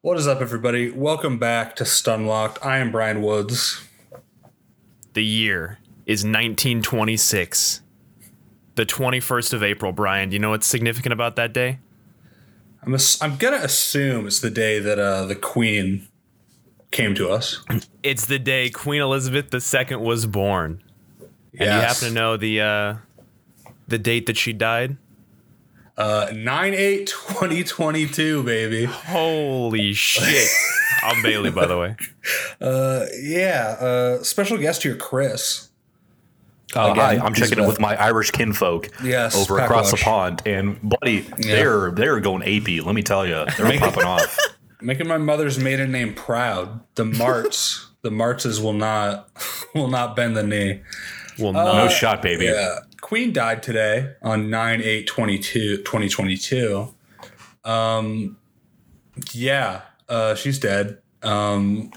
What is up, everybody? Welcome back to Stunlocked. I am Brian Woods. The year is 1926. The 21st of April, Brian. Do you know what's significant about that day? I'm, ass- I'm gonna assume it's the day that uh, the Queen came to us. It's the day Queen Elizabeth II was born. And you happen to know the uh, the date that she died? Uh, 9 8 2022, baby. Holy shit. I'm Bailey, by the way. Uh, yeah, uh, special guest here, Chris. Uh, Again, hi, I'm checking in with my Irish kinfolk Yes, over pack across watch. the pond, and buddy, Yeah. they're they're going AP. Let me tell you, they're popping off. Making my mother's maiden name proud. The Marts, the Martses will not will not bend the knee. Well, Uh, no. No shot, baby. Yeah. Queen died today on 9 8 22, 2022. Um, yeah, uh, she's dead. Um,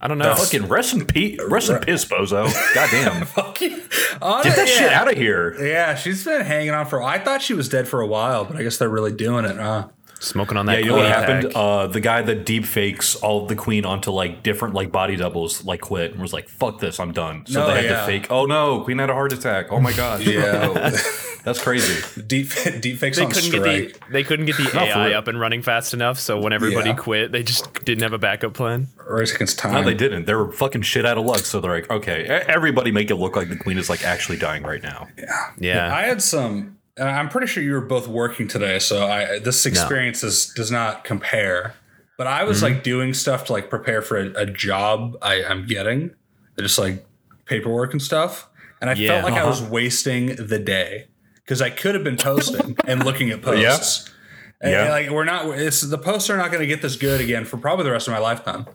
I don't know. Fucking rest in peace, rest in piss, bozo. Goddamn, fuck you. Oh, get that yeah. shit out of here. Yeah, she's been hanging on for. I thought she was dead for a while, but I guess they're really doing it, huh? Smoking on that. Yeah, that you know what happened? Uh, the guy that deep fakes all the queen onto like different like body doubles, like quit and was like, "Fuck this, I'm done." So No, they had yeah. to fake. Oh no, queen had a heart attack. Oh my god. Yeah, that's crazy. deep deep fakes they on couldn't strike. get the they couldn't get the AI up and running fast enough, so when everybody Yeah. quit, they just didn't have a backup plan. Race against time. No, they didn't. They were fucking shit out of luck. So they're like, okay, everybody make it look like the queen is like actually dying right now. Yeah. Yeah. I had some. I'm pretty sure you were both working today, so I this experience is, does not compare. But I was Mm-hmm. like doing stuff to like prepare for a, a job I, I'm getting, just like paperwork and stuff, and I Yeah. felt like I Uh-huh. was wasting the day because I could have been posting and looking at posts. And, Yeah. like we're not. It's the posts are not going to get this good again for probably the rest of my lifetime.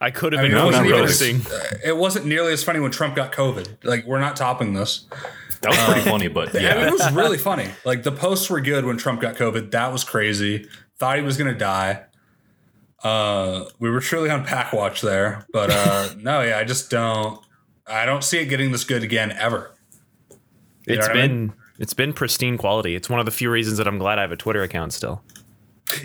I could have I mean, been it wasn't, even really. as, uh, it wasn't nearly as funny when Trump got COVID. Like we're not topping this. That was pretty funny, but I mean, yeah. it was really funny. Like the posts were good when Trump got COVID. That was crazy. Thought he was gonna die. Uh, we were truly on pack watch there, but uh, no, yeah, I just don't. I don't see it getting this good again ever. You It's know what I been it's been pristine quality. It's one of the few reasons that I'm glad I have a Twitter account still.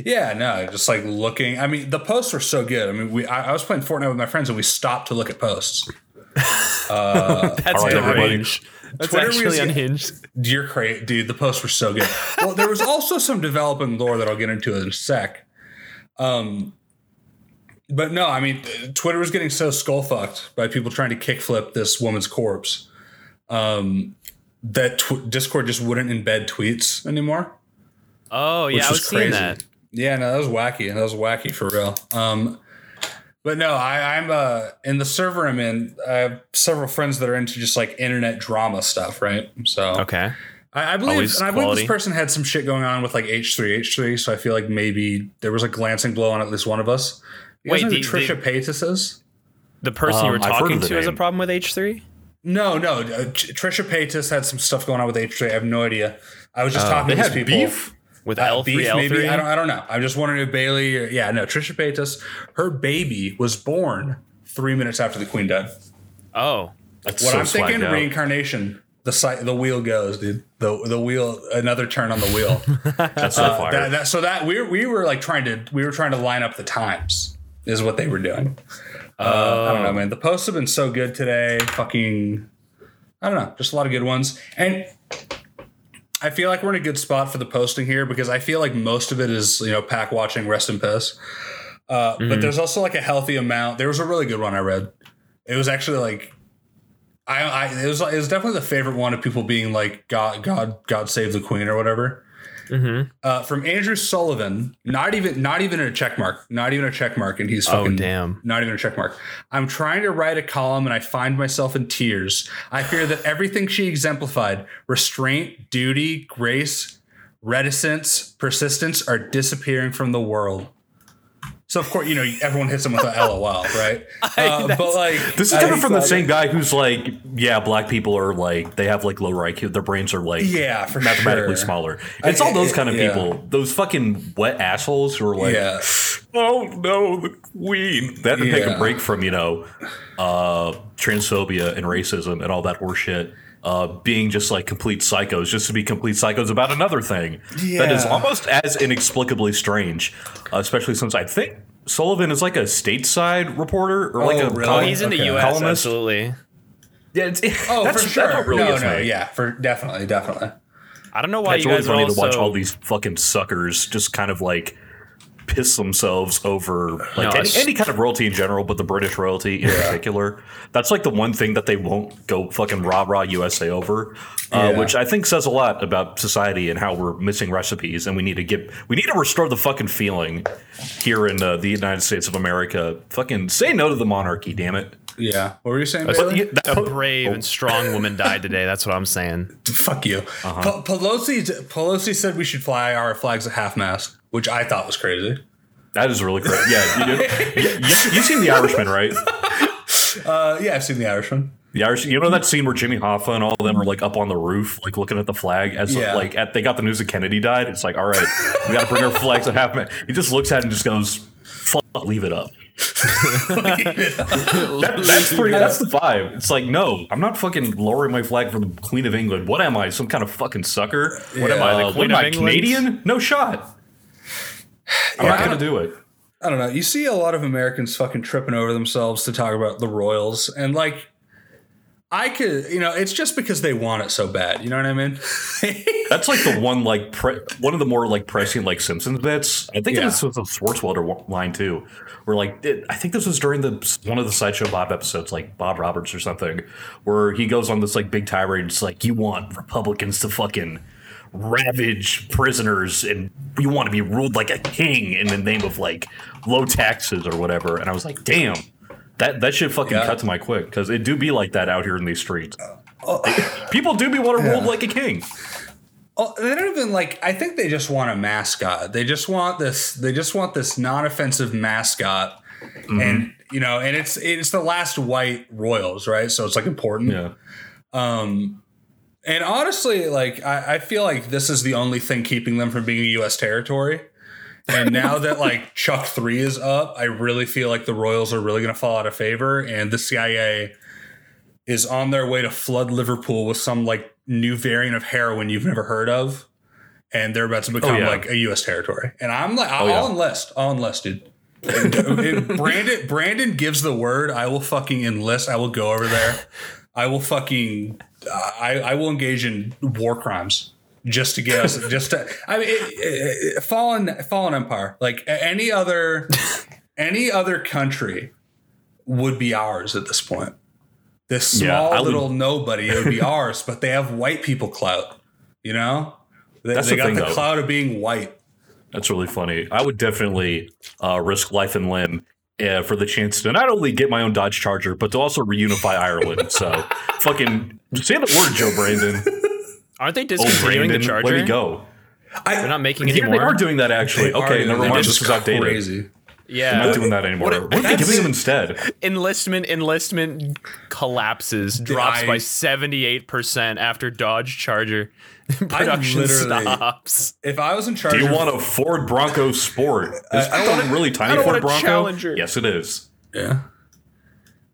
Yeah, no, just like looking. I mean, the posts were so good. I mean, we. I, I was playing Fortnite with my friends, and we stopped to look at posts. That's right, everybody. That's Twitter actually was- unhinged. You're crazy, dude. The posts were so good. Well, there was also some developing lore that I'll get into in a sec. Um, but no, I mean, Twitter was getting so skull fucked by people trying to kickflip this woman's corpse um, that tw- Discord just wouldn't embed tweets anymore. Oh yeah, I was was seeing crazy. that. Yeah, no, that was wacky. That was wacky for real. Um, but no, I, I'm uh, in the server I'm in. I have several friends that are into just like internet drama stuff, right? So Okay. I, I believe, Always and I believe this person had some shit going on with like H3, H3. So I feel like maybe there was a glancing blow on at least one of us. You guys Wait, know who the- Trisha Paytas is? The person you were Um, I've heard talking of the to has a problem with H3? No, no. Uh, Trisha Paytas had some stuff going on with H3. I have no idea. I was just talking They to these had people. beef. With Uh, L3, beef, L3? maybe. I don't, I don't know. I'm just wondering if Bailey. Or, yeah, no. Trisha Paytas, her baby was born three minutes after the queen died. oh. That's What so I'm thinking, out. reincarnation. The site, the wheel goes, dude. The the wheel, another turn on the wheel. That's so Uh, fire. that, that, so that we were, we were like trying to we were trying to line up the times is what they were doing. Uh, I don't know, man. The posts have been so good today. Fucking, I don't know, just a lot of good ones. And I feel like we're in a good spot for the posting here because I feel like most of it is you know pack watching, rest in piss. Uh, But there's also like a healthy amount. There was a really good one I read. It was actually like. I, I it was it was definitely the favorite one of people being like God God God save the Queen or whatever uh, from Andrew Sullivan. Not even not even a check mark. Not even a check mark, and he's fucking Oh, damn. Not even a check mark. I'm trying to write a column and I find myself in tears. I fear that everything she exemplified restraint, duty, grace, reticence, persistence are disappearing from the world. So of course, you know, everyone hits him with a LOL, right? Uh, but like, This is I coming from the thought- same guy who's like, yeah, black people are like they have like lower IQ. Their brains are like Yeah, for mathematically sure. smaller. It's all those kind of yeah. people. Those fucking wet assholes who are like, Yeah, oh no, the queen. They have to take a break from you know, uh, transphobia and racism and all that horseshit. uh, being just like complete psychos, just to be complete psychos about another thing that is almost as inexplicably strange, uh, especially since I think Sullivan is like a stateside reporter or like Oh, a really? Oh, he's in the Okay. U.S. Columnist? Absolutely. yeah, it's, Oh, that's, for sure. That's really no, gets no, me. yeah, for definitely, definitely. I don't know why It's you really guys funny are to watch all these fucking suckers just kind of like piss themselves over like No, any, any kind of royalty in general, but the British royalty in particular. That's like the one thing that they won't go fucking rah rah USA over, uh, Yeah. which I think says a lot about society and how we're missing recipes, and we need to get we need to restore the fucking feeling here in uh, the United States of America. Fucking say no to the monarchy, damn it. Yeah. What were you saying? But Bailey? that- a brave and strong woman died today. That's what I'm saying. Fuck you. Uh-huh. Pe- Pelosi Pelosi said we should fly our flags at half mast, which I thought was crazy. that is really crazy. Yeah, you, you, you, you've seen The Irishman, right? Uh, yeah, I've seen The Irishman. The Irish, you know that scene where Jimmy Hoffa and all of them are like up on the roof, like looking at the flag as Yeah. like at, they got the news that Kennedy died. It's like, all right, we got to bring our flags at half. Man, he just looks at it and just goes, "Fuck, leave it up." That- that's pretty. That's the vibe. It's like, no, I'm not fucking lowering my flag for the Queen of England. What am I? Some kind of fucking sucker? What am I? the Uh, Queen what am of I? England? Canadian? No shot. I'm not gonna do it. I don't know. You see a lot of Americans fucking tripping over themselves to talk about the Royals, and like, I could, you know, it's just because they want it so bad. You know what I mean? That's like the one like pre- one of the more like pressing like Simpsons bits. I think Yeah. this was a Swartzwelder line too, where like it, I think this was during the one of the sideshow Bob episodes, like Bob Roberts or something, where he goes on this like big tirade. It's like you want Republicans to fucking ravage prisoners and you want to be ruled like a king in the name of like low taxes or whatever. And I was like, damn. That, that shit fucking Yeah. cut to my quick because it do be like that out here in these streets. People do be want to rule like a king. Oh, they don't even like. I think they just want a mascot. They just want this. They just want this non-offensive mascot, Mm-hmm. and you know, and it's it's the last white Royals, right? So it's like important. Yeah. And honestly, like I, I feel like this is the only thing keeping them from being a U.S. territory. And now that like Chuck Three is up, I really feel like the Royals are really going to fall out of favor, and the CIA is on their way to flood Liverpool with some like new variant of heroin you've never heard of, and they're about to oh, become yeah. like a U.S. territory. And I'm like, I'll, yeah. I'll enlist. I'll enlist, dude. Brandon Brandon gives the word, I will fucking enlist. I will go over there. I will fucking I I will engage in war crimes just to get us just to I mean it, it, it- fallen fallen empire like any other any other country would be ours at this point. This Yeah, small would- little nobody it would be ours, but they have white people clout. You know, they, That's they the got thing, the though. clout of being white. That's really funny. I would definitely uh, risk life and limb uh, for the chance to not only get my own Dodge Charger, but to also reunify Ireland. So, fucking say the word, Joe Brandon. Aren't they Oh, discontinuing Brandon, the Charger? where you go? They're not making Yeah, they anymore. are doing that actually. They okay, doing never mind. This just was outdated. Crazy. Yeah, They're not doing that anymore. What, are they that's- giving them instead? enlistment enlistment collapses, drops I- by seventy eight percent after Dodge Charger production literally- stops. If I was in charge, Do you want a Ford Bronco Sport? Is I don't that want a really tiny don't Ford want a Bronco? Challenger. Yes, it is. Yeah.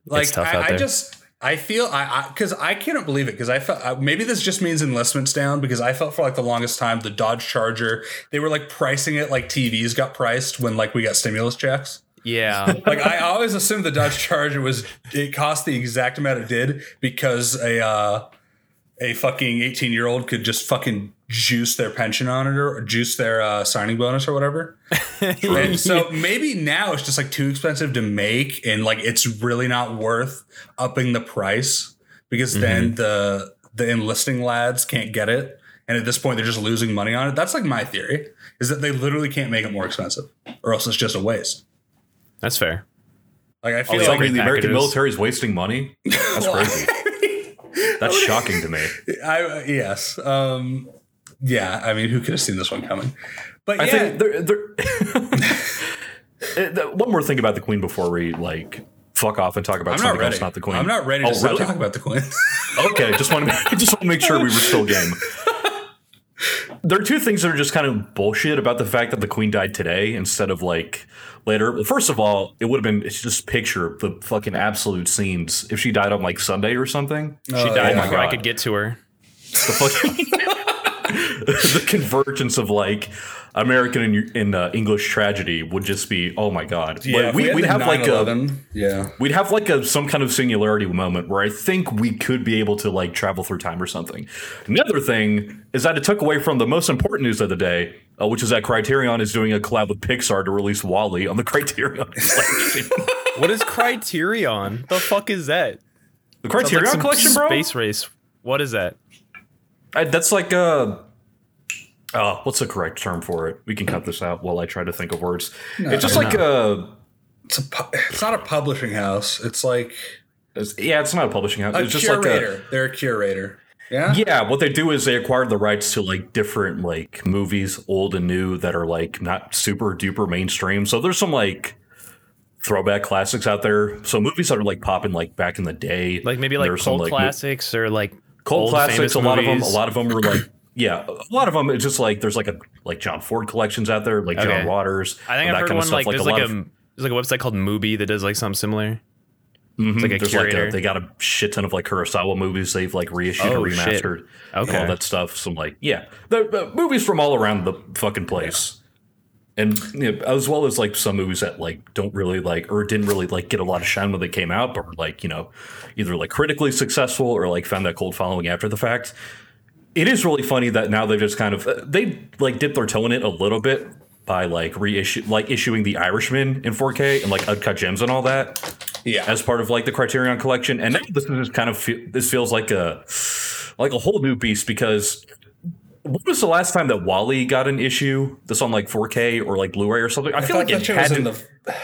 Like tough I, out I just I feel I because I, cannot believe it because I felt uh, maybe this just means enlistments down because I felt for like the longest time the Dodge Charger they were like pricing it like TVs got priced when like we got stimulus checks. Yeah, Like I always assumed the Dodge Charger was it cost the exact amount it did because a uh, a fucking eighteen year old could just fucking juice their pension on it or juice their uh, signing bonus or whatever. And so maybe now it's just like too expensive to make and like it's really not worth upping the price because then the the enlisting lads can't get it. And at this point they're just losing money on it. That's like my theory. Is that they literally can't make it more expensive. Or else it's just a waste. that's fair. Like I feel like like the American military is wasting money? That's crazy. That's shocking to me. I yes. Um yeah, I mean who could have seen this one coming? But I yeah, think there, there Uh, th- one more thing about the Queen before we like fuck off and talk about I'm not something ready. else, not the Queen. I'm not ready to Oh, stop really? talking about the Queen. Okay, just want to just want to make sure we were still game. there are two things that are just kind of bullshit about the fact that the queen died today instead of like later. First of all, it would have been it's just picture the fucking absolute scenes if she died on like Sunday or something. She Oh, died yeah. before I could get to her. The fucking the convergence of like American and, and uh, English tragedy would just be oh my god. Yeah, But if we, had would the have like a yeah. We'd have like a some kind of singularity moment where I think we could be able to like travel through time or something. And the other thing is that it took away from the most important news of the day, uh, which is that Criterion is doing a collab with Pixar to release WALL-E on the Criterion collection. What is Criterion? the fuck is that? the Sounds like Criterion some collection, bro. Space race. What is that? I, that's like uh uh, what's the correct term for it? We can cut this out while I try to think of words. it's just like uh It's a pu- it's not a publishing house. It's like it's- yeah, it's not a publishing house. a it's just like a curator. They're a curator. Yeah. Yeah, what they do is they acquire the rights to like different like movies, old and new, that are like not super duper mainstream. So there's some like throwback classics out there. So movies that are like popping like back in the day, Like maybe like There's some, cult like, mo- classics or like cult old classics. A lot of them, a lot of them are like yeah, a lot of them. It's just like there's like a like John Ford collections out there, like Okay. John Waters. I think I've that heard kind of one stuff. like, there's a like a of- there's like a website called Mubi that does like something similar. Mhm. like a There's curator. they got a shit ton of like Kurosawa movies they've like reissued Oh, or shit. remastered. Okay. And all that stuff. Some like yeah, the, the movies from all around the fucking place. And you know, as well as like some movies that like don't really like or didn't really like get a lot of shine when they came out, but were like you know either like critically successful or like found that cold following after the fact. It is really funny that now they've just kind of uh, they like dipped their toe in it a little bit by like reissue like issuing the Irishman in 4K and like uncut gems and all that Yeah. as part of like the Criterion collection. And now this is just kind of fe- this feels like a like a whole new beast because when was the last time that WALL-E got an issue that's on like 4K or like Blu-ray or something? I, I feel like it was had in to, the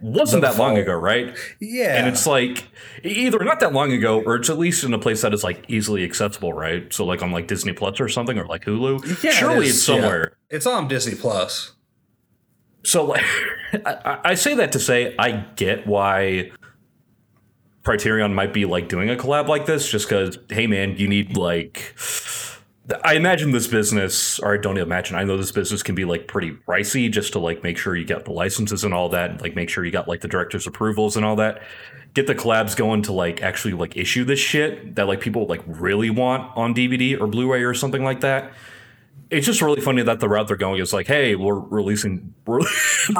wasn't that long ago, right? yeah. And it's like either not that long ago or it's at least in a place that is like easily accessible, right? So like on like Disney Plus or something or like Hulu. Yeah, Surely is, it's somewhere. yeah. It's on Disney Plus. So like, I, I- I say that to say I get why Criterion might be like doing a collab like this, just because hey man, you need like. I imagine this business, or I don't imagine. I know this business can be like pretty pricey, just to like make sure you get the licenses and all that, and like make sure you got like the director's approvals and all that. Get the collabs going to like actually like issue this shit that like people like really want on DVD or Blu-ray or something like that it's just really funny that the route they're going is like, hey, we're releasing we're,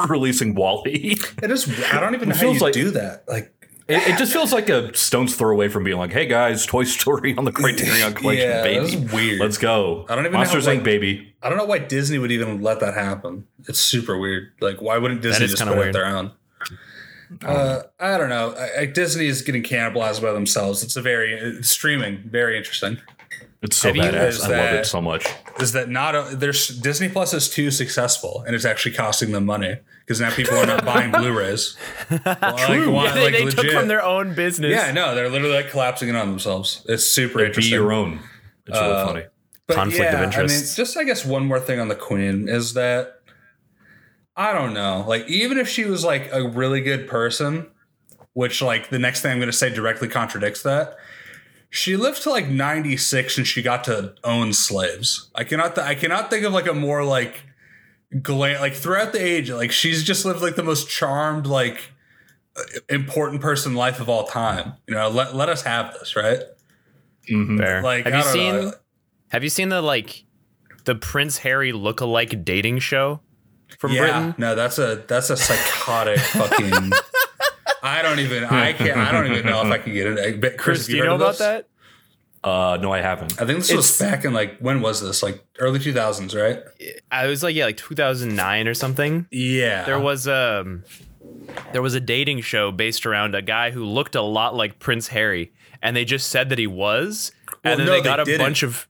releasing WALL-E. It is. I don't even know how you like- do that. Like, It, it just feels like a stone's throw away from being like, hey guys, Toy Story on the Criterion Collection, Yeah, baby. that's weird. Let's go. I don't even know Monsters how, Inc. like- baby. I don't know why Disney would even let that happen. It's super weird. Like, why wouldn't Disney just put weird. out their own? Uh, I don't know. I, I, Disney is getting cannibalized by themselves. It's a very it's streaming, very interesting. It's so Have badass. I love it so much. Is that not a, there's Disney Plus is too successful and it's actually costing them money because now people are not buying Blu-rays. Like, why- Yeah, they, like, they took from their own business. Yeah, no, they're literally like collapsing it on themselves. It's super Be interesting. your own. It's really Uh, funny. But conflict of yeah, interests. I mean, just I guess one more thing on the Queen is that I don't know. Like, even if she was like a really good person, which like the next thing I'm going to say directly contradicts that. She lived to like 96 and she got to own slaves. I cannot th- I cannot think of like a more like gla- like throughout the age like she's just lived like the most charmed like uh, important person life of all time. You know, let let us have this, right? Mhm. Fair. Like have I you don't seen know. have you seen the like the Prince Harry look-alike dating show from yeah, Britain? No, that's a that's a psychotic fucking. I don't even. I can't. I don't even know if I can get it. I bet- Chris, Chris, have do you know about this? that? Uh, no, I haven't. I think this was back in like when was this? Like early two thousands, right? I was like, yeah, like 2009 or something. Yeah. There was um there was a dating show based around a guy who looked a lot like Prince Harry, and they just said that he was, Well, and then no, they they got a didn't. bunch of.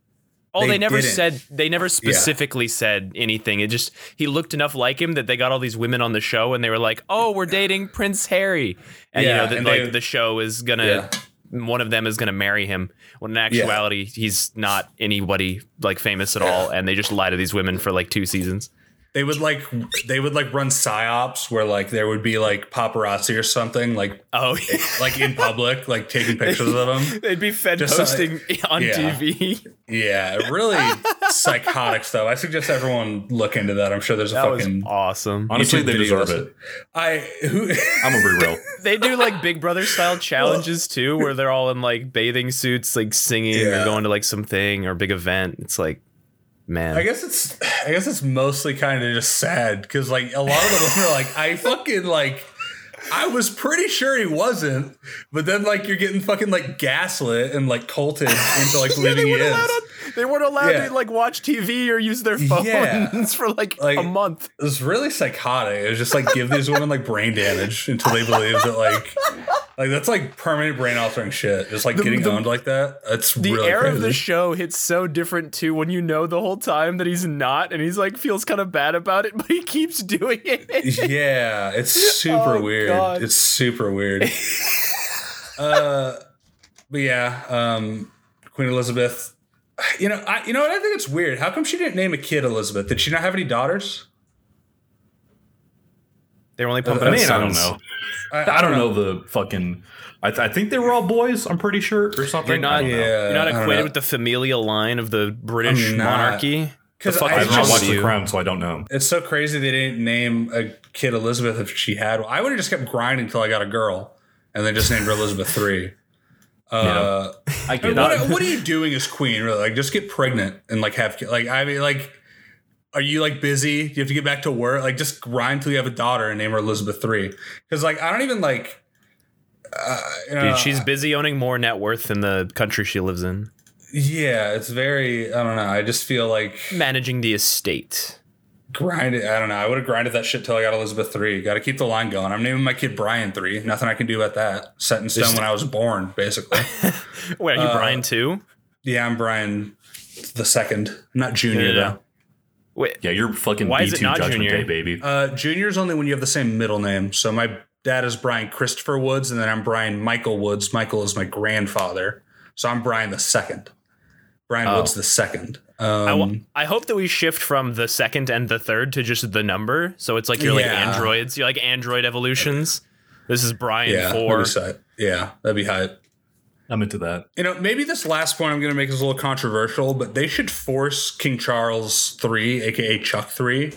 Oh, They they, never didn't. said. They never specifically said anything. It just he looked enough like him that they got all these women on the show, and they were like, "Oh, we're dating Prince Harry," and Yeah, you know that like they- the show is gonna. Yeah. One of them is going to marry him. When in actuality, he's not anybody like famous at all, and they just lie to these women for like two seasons. They would like they would like run psyops where like there would be like paparazzi or something like Oh, like in public like taking pictures of them. they'd be fed Just, uh, posting on yeah. TV. Yeah, really psychotic stuff. I suggest everyone look into that. I'm sure there's a That was fucking awesome. Honestly, YouTube they deserve it. I who I'm gonna be real. They do like Big Brother style challenges too, where they're all in like bathing suits, like singing Yeah. or going to like something or big event. It's like, man, I guess it's I guess it's mostly kind of just sad because like a lot of the women are like I fucking like I was pretty sure he wasn't, but then like you're getting fucking like gaslit and like culted into like Yeah, believing he weren't is. allowed. They weren't allowed Yeah. to like watch TV or use their phones Yeah. for like, Like- a month. It was really psychotic. It was just like give these women like brain damage until they believe that like like that's like permanent brain altering shit. Just like getting the- owned like that. That's really The really air of the show hits so different too when you know the whole time that he's not, and he's like feels kind of bad about it, but he keeps doing it. Yeah, it's super Oh, weird. God. It's super weird. uh, but yeah, um, Queen Elizabeth. You know, I you know what I think it's weird. How come she didn't name a kid Elizabeth? Did she not have any daughters? They're only pumping I out Man, I don't know. I don't know the fucking. I, th- I think they were all boys. I'm pretty sure, or something. You're not, I. Yeah, you're not acquainted with the familial line of the British I'm monarchy. Because fuck I is I've not just- watched The? Crown, so I don't know. It's so crazy they didn't name a kid Elizabeth if she had. I would have just kept grinding until I got a girl, and then just named her Elizabeth three. Uh, I get what, it. what are you doing as queen? Really, like just get pregnant and like have like I mean like, are you like busy? Do you have to get back to work? Like just grind till you have a daughter and name her Elizabeth three. Because like I don't even like. Uh, you know, Dude, she's busy owning more net worth than the country she lives in, yeah. It's very. I don't know. I just feel like managing the estate. grinded. I don't know. I would have grinded that shit till I got Elizabeth three. Got to keep the line going. I'm naming my kid Brian three. Nothing I can do about that. Set in stone when I was born, basically. Wait, are you Brian too? yeah, I'm Brian the second. I'm not junior no. though. Wait, Yeah, you're fucking Why is it not Judgment Junior? Day, baby. Uh, junior's only when you have the same middle name. So my dad is Brian Christopher Woods, and then I'm Brian Michael Woods. Michael is my grandfather. So I'm Brian the second. Brian Oh. Woods the second. I, Um, wa- I hope that we shift from the second and the third to just the number. So it's like you're like androids. You're like android evolutions. This is Brian yeah, that'd four. Yeah, that'd be hype. I'm into that. You know, maybe this last point I'm going to make is a little controversial, but they should force King Charles III, aka Chuck III,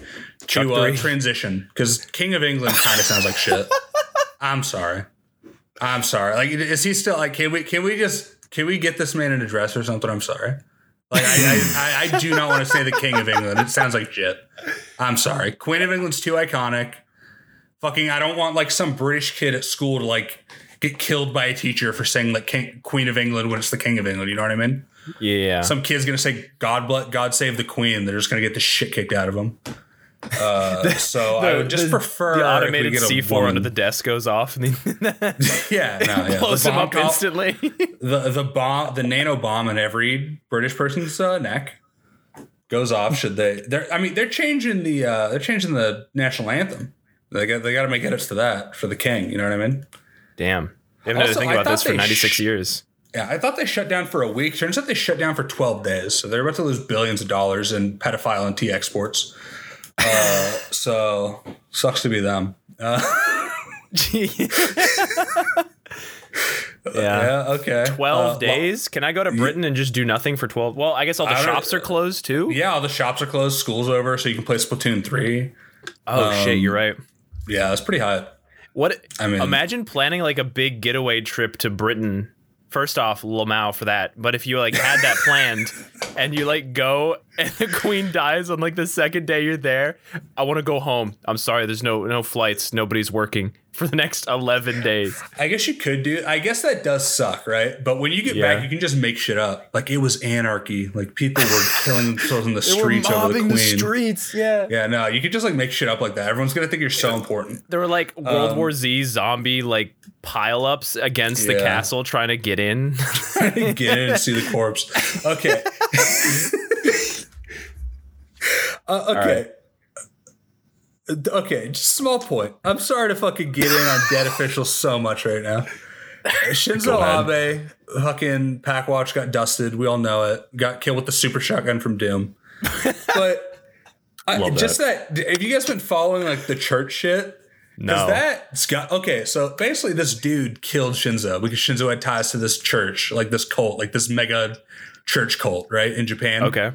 Chuck to uh, transition because King of England kind of sounds like shit. I'm sorry. I'm sorry. Like, is he still like? Can we? Can we just? Can we get this man in a dress or something? I'm sorry. Like, I, I, I, I do not want to say the King of England. It sounds like shit. I'm sorry. Queen of England's too iconic. Fucking, I don't want like some British kid at school to like get killed by a teacher for saying like King, Queen of England when it's the King of England. You know what I mean? Yeah. Some kid's gonna say God bless, God save the Queen. They're just gonna get the shit kicked out of them. Uh, so I would just the, prefer the automated a C4 under the desk goes off and then yeah, no, yeah. blows the him up instantly. the the bomb, the nano bomb in every British person's uh, neck goes off. Should they? They're, I mean, they're changing the uh, they're changing the national anthem. They got they got to make edits to that for the king. You know what I mean? Damn. They haven't had to Also, think about this for 96 sh- years. Yeah, I thought they shut down for a week. Turns out they shut down for 12 days. So they're about to lose billions of dollars in pedophile and tea exports. Uh, so sucks to be them. Uh, yeah. yeah, okay. 12 Uh, well, days? Can I go to Britain and just do nothing for 12? Well, I guess all the shops are closed too. yeah, all the shops are closed. School's over, so you can play Splatoon 3. Oh shit, you're right. Yeah, that's pretty hot. What I mean- imagine planning like a big getaway trip to Britain. First off, Lamau for that. But if you like had that planned and you like go and the queen dies on like the second day you're there, I want to go home. I'm sorry, there's no no flights, nobody's working for the next 11 days. I guess you could do. I guess that does suck, right? But when you get Yeah. back, you can just make shit up. Like it was anarchy. Like people were killing themselves in the streets over the queen. streets, yeah. Yeah, no, you could just like make shit up like that. Everyone's gonna think you're so important. There were like World War Z zombie like pileups against the Um, castle trying to get in. Get in and see the corpse. Okay. uh, okay. Uh, Okay, just small point. I'm sorry to fucking get in on dead officials so much right now. Shinzo Abe, fucking pack watch got dusted. We all know it. Got killed with the super shotgun from Doom. but I- just that. Have you guys been following like the church shit? No. that's got okay. So basically, this dude killed Shinzo because Shinzo had ties to this church, like this cult, like this mega church cult, right in Japan. Okay.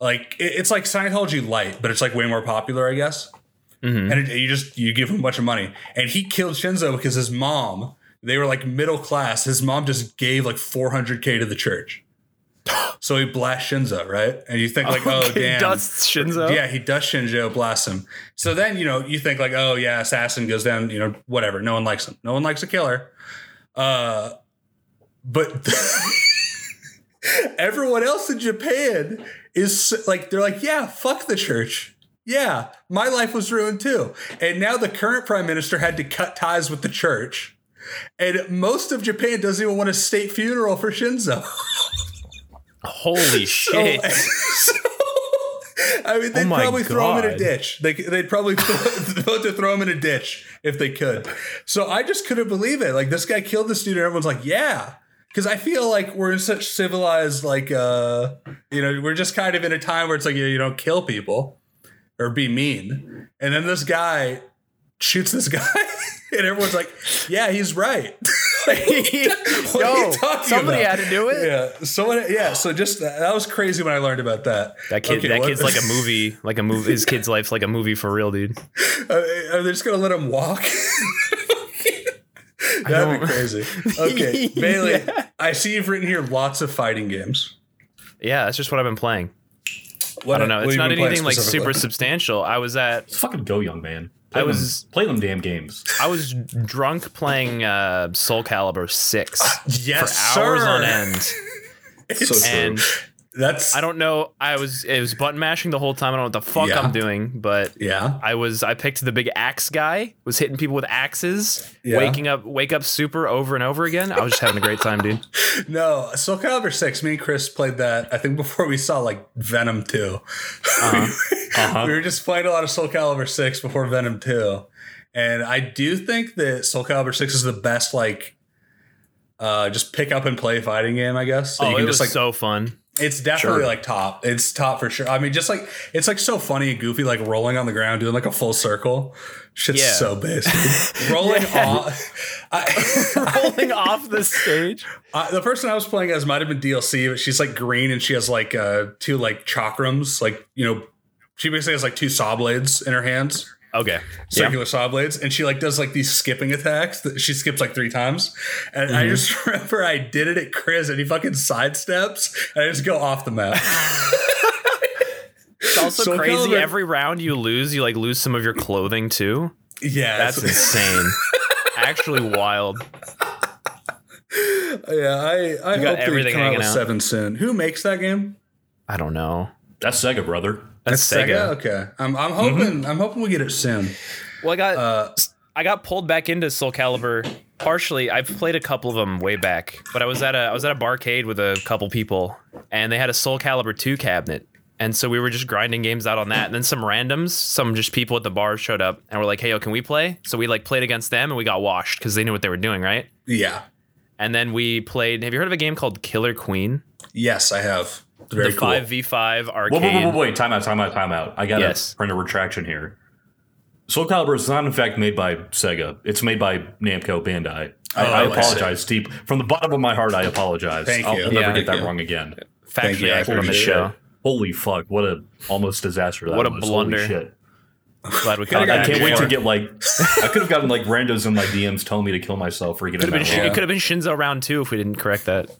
like it- it's like Scientology light, but it's like way more popular, I guess. Mhm. And it, you just you give him a bunch of money, and he killed Shinzo because his mom. They were like middle class. His mom just gave like 400k to the church. So he blasts Shinzo, right? And you think like, oh Okay, damn, Dust Shinzo. yeah, he does Shinzo, blasts him. So then, you know, you think like, oh yeah, assassin goes down, you know, whatever. No one likes him. No one likes a killer. Uh but everyone else in Japan is like they're like, yeah, fuck the church. Yeah, my life was ruined too. And now the current prime minister had to cut ties with the church. And most of Japan doesn't even want a state funeral for Shinzo. Holy shit. So, I mean, they'd Oh probably throw him in a ditch. They, they'd probably vote to throw him in a ditch if they could. So I just couldn't believe it. Like this guy killed this dude, and everyone's like, "Yeah," because I feel like we're in such civilized, like, uh, you know, we're just kind of in a time where it's like you, know, you don't kill people or be mean, and then this guy shoots this guy, and everyone's like, "Yeah, he's right." Like, what are you Yo, talking somebody about? had to do it. Yeah, someone. Yeah, so just that, that was crazy when I learned about that. That kid, Okay, that what- kid's like a movie, like a movie. His kid's life's like a movie for real, dude. Uh, are they just gonna let him walk? That'd be crazy. Okay, Bailey. Yeah. I see you've written here lots of fighting games. Yeah, that's just what I've been playing. What, I don't know. It's not you been playing anything like super substantial. I was at, Fucking go, young man. Play I them- was- play them damn games. I was drunk playing uh, Soul Calibur six Yes, for hours sir. on end, It's- So true. That's I don't know. I was it was button mashing the whole time. I don't know what the fuck Yeah. I'm doing, but yeah. I was I picked the big axe guy. Was hitting people with axes, Yeah. waking up wake up super over and over again. I was just having a great time, dude. No, Soul Calibur six. Me and Chris played that. I think before we saw like Venom 2 Uh-huh. we were just playing a lot of Soul Calibur six before Venom two, and I do think that Soul Calibur six is the best like. Uh, just pick up and play fighting game, I guess. So Oh, you it can was just like so fun. It's definitely Sure. like top. It's top for sure. I mean, just like it's like so funny and goofy, like rolling on the ground, doing like a full circle. Shit's Yeah. so basic. rolling off. I, Rolling off the stage. I, the person I was playing as might have been DLC, but she's like green and she has like uh two like chakrams, like you know, she basically has like two saw blades in her hands, Okay. Yeah. circular saw blades, and she like does like these skipping attacks that she skips like three times. And Mm-hmm. I just remember I did it at Chris, and he fucking sidesteps, and I just go off the map. It's also Soul crazy. Calibur- Every round you lose, you like lose some of your clothing too. yeah, That's insane. Actually wild. Yeah, I, I You got hope they everything come out hanging with out. seven soon. Who makes that game? I don't know. That's Sega, brother. That's, Sega. Okay, I'm, I'm hoping I'm hoping we get it soon. Well, I got Uh, I got pulled back into Soul Calibur partially. I've played a couple of them way back, but I was at a I was at a barcade with a couple people, and they had a Soul Calibur 2 cabinet. And so we were just grinding games out on that. And then some randoms, some just people at the bar showed up and were like, "Hey, yo, can we play?" So we like played against them and we got washed because they knew what they were doing, right? yeah, And then we played. Have you heard of a game called Killer Queen? yes, I have. Very the five v five Wait, arcade. wait, wait, wait, wait. Time out, time out, time out. I got to Yes. print a retraction here. Soul Calibur is not, in fact, made by Sega. It's made by Namco Bandai. I, oh, I Oh, I see. apologize, Steve. From the bottom of my heart, I apologize. Thank I'll you. never Yeah. get that you. wrong again. Thank you. Factually accurate on the show. Holy fuck! What a almost disaster that What a was. blunder. Holy shit! Glad we caught got I can't wait to get like. I could have gotten like randos in my DMs telling me to kill myself for getting Could've that been- It could have been Shinzo round two if we didn't correct that.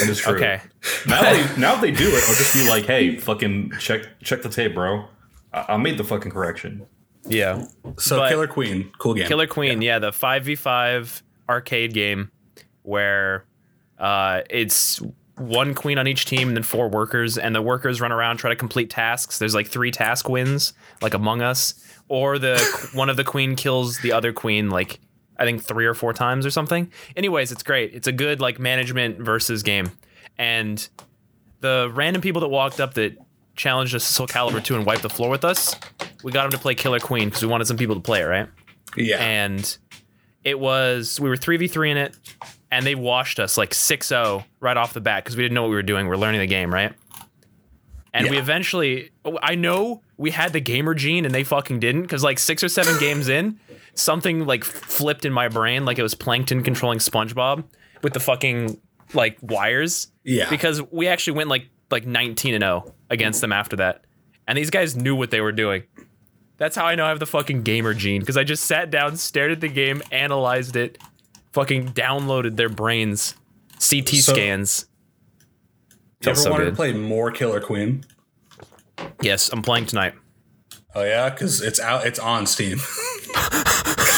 That is true. Okay. Now they now they do it. I'll just be like, hey, fucking check check the tape, bro. I, I made the fucking correction. Yeah. so but- Killer Queen, cool game. Killer Queen, yeah, the 5v5 arcade game where uh, it's one queen on each team and then four workers, and the workers run around try to complete tasks. There's like three task wins, like Among Us, or the one of the queen kills the other queen like I think three or four times or something. Anyways, it's great. It's a good like management versus game, and the random people that walked up that challenged us to Soul Calibur 2 and wiped the floor with us, we got them to play Killer Queen because we wanted some people to play it, right? yeah, and it was we were 3v3 in it and they washed us like 6-0 right off the bat because we didn't know what we were doing we are learning the game right And we eventually, I know we had the gamer gene and they fucking didn't because like six or seven games in, something like flipped in my brain like it was Plankton controlling SpongeBob with the fucking like wires. Yeah. Because we actually went like like 19 and 0 against them after that. And these guys knew what they were doing. That's how I know I have the fucking gamer gene because I just sat down, stared at the game, analyzed it, fucking downloaded their brains, CT So- scans. You ever so wanted good. to play more Killer Queen? Yes, I'm playing tonight. Oh yeah, because it's out. It's on Steam.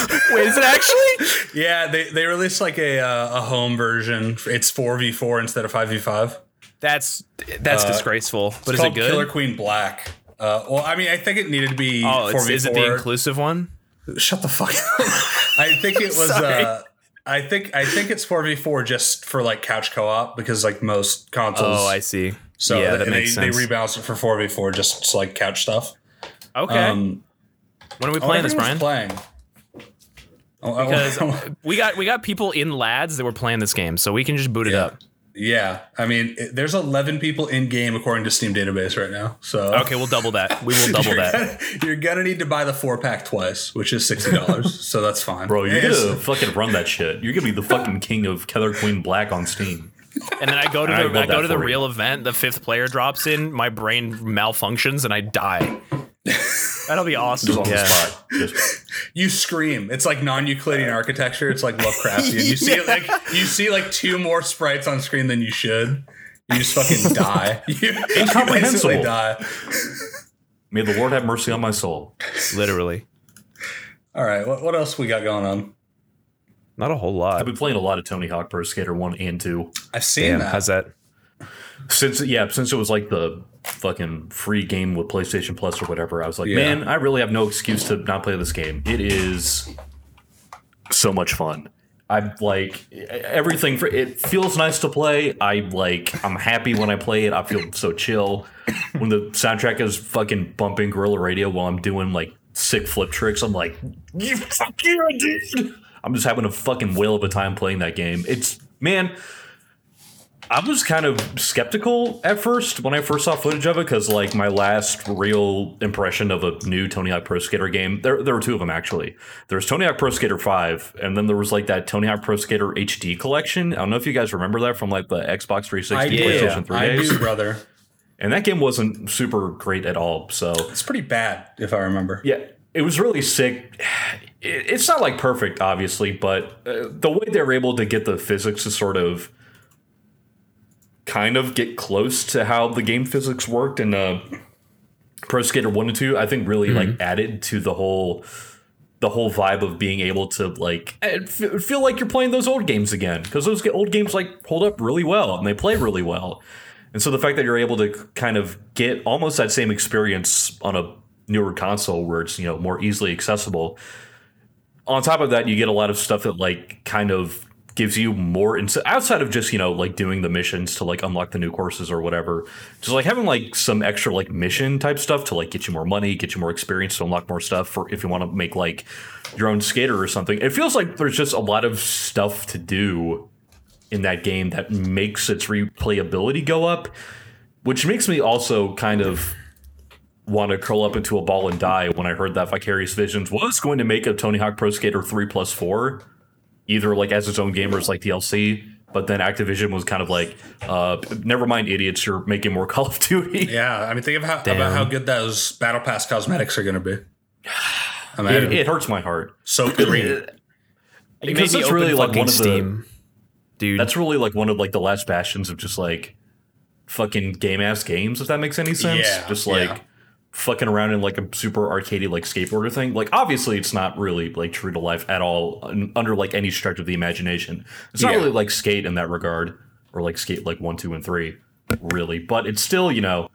Wait, is it actually? yeah, they they released like a uh, a home version. It's four v four instead of five v five. That's that's disgraceful. But is it good? Killer Queen Black. Uh, well, I mean, I think it needed to be Oh, it's, v is it the inclusive one? Shut the fuck up. I think it was. Sorry. uh I think I think it's four v four just for like couch co op because like most consoles. Oh, I see. So yeah, th- that they, makes sense. they rebalanced it for four v four just like couch stuff. okay. Um, when are we oh, playing this, Brian? Playing. Oh, I- Because we got we got people in lads that were playing this game, so we can just boot it up. Yeah, I mean, it, there's 11 people in game according to Steam database right now. So Okay, we'll double that. We will double you're that. Gonna, you're gonna need to buy the four pack twice, which is sixty dollars. so that's fine, Bro, you're It's- gonna fucking run that shit. You're gonna be the fucking king of Killer Queen Black on Steam. And then I go to I the love I go to the for you. real event. The fifth player drops in. My brain malfunctions and I die. That'll be awesome. Just on the Yeah. spot. Just, You scream. It's like non-Euclidean architecture. It's like Lovecraftian. You see like you see like two more sprites on screen than you should. You just fucking die. You, you Incomprehensible. basically die. may the Lord have mercy on my soul. Literally, All right, what, what else we got going on? not a whole lot. I've been playing a lot of Tony Hawk Pro Skater 1 and 2. I've seen Damn, that. how's that? Since yeah, since it was like the fucking free game with PlayStation Plus or whatever, I was like, Yeah. man, I really have no excuse to not play this game. It is so much fun. I like everything for it feels nice to play. I like I'm happy when I play it. I feel so chill. When the soundtrack is fucking bumping Gorilla Radio while I'm doing like sick flip tricks, I'm like, you fuck yeah, dude. I'm just having a fucking whale of a time playing that game. It's man, I was kind of skeptical at first when I first saw footage of it because, like, my last real impression of a new Tony Hawk Pro Skater game, there, there were two of them actually. There was Tony Hawk Pro Skater 5, and then there was like that Tony Hawk Pro Skater HD collection. I don't know if you guys remember that from like the Xbox 360, I PlayStation 3 I days. do, brother. And that game wasn't super great at all. So, It's pretty bad, if I remember. yeah, it was really sick. It's not like perfect, obviously, but uh, the way they were able to get the physics to sort of kind of get close to how the game physics worked in uh, Pro Skater One and Two, I think really like added to the whole the whole vibe of being able to like eh, feel like you're playing those old games again because those old games like hold up really well and they play really well. And so the fact that you're able to kind of get almost that same experience on a newer console where it's you know more easily accessible. On top of that, you get a lot of stuff that like kind of gives you more ins- outside of just you know like doing the missions to like unlock the new courses or whatever. Just like having like some extra like mission type stuff to like get you more money, get you more experience to unlock more stuff for if you want to make like your own skater or something. It feels like there's just a lot of stuff to do in that game that makes its replayability go up, which makes me also kind of want to curl up into a ball and die when I heard that Vicarious Visions was going to make a Tony Hawk Pro Skater 3 plus 4, either like as its own game or as like DLC. But then Activision was kind of like, uh, never mind, idiots, you're making more Call of Duty. Yeah, I mean, think of how Damn. about how good those Battle Pass cosmetics are going to be. It, Imagine it hurts my heart. so green. You Because made me that's really, like, one of the- dude. That's really like one of like the last bastions of just like fucking game ass games, if that makes any sense. Yeah, just like yeah. Fucking around in like a super arcadey like skateboarder thing. Like obviously it's not really like true to life at all un- under like any stretch of the imagination. It's not Yeah. really like skate in that regard or like skate like one, two, and three, really. But it's still, you know,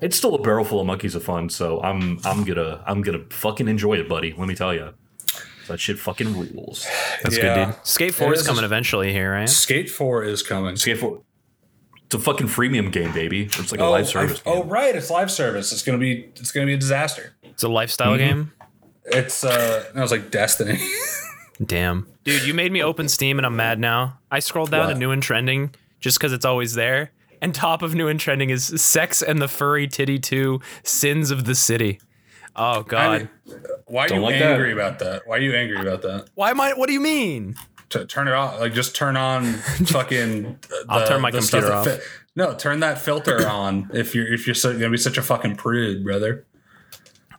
it's still a barrel full of monkeys of fun. So I'm I'm gonna I'm gonna fucking enjoy it, buddy. Let me tell you. That shit fucking rules. That's Yeah. good, dude. Skate Four It is is. coming eventually here, right? Skate Four is coming. Skate for it's a fucking freemium game, baby. It's like a Oh, live service. I- game. oh, right, it's live service. It's gonna be it's gonna be a disaster. It's a lifestyle Mm-hmm. game. It's uh, I was like Destiny. Damn, dude, you made me open Steam and I'm mad now. I scrolled down What? to new and trending just because it's always there, And top of new and trending is Sex and the Furry Titty 2 Sins of the City. Oh I God. mean, why are Don't you like that. angry about that? Why are you angry about that? Why am I what do you mean? To turn it off, like just turn on fucking. The, I'll turn my computer fi- no, turn that filter on if you're if you're so, gonna be such a fucking prude, brother.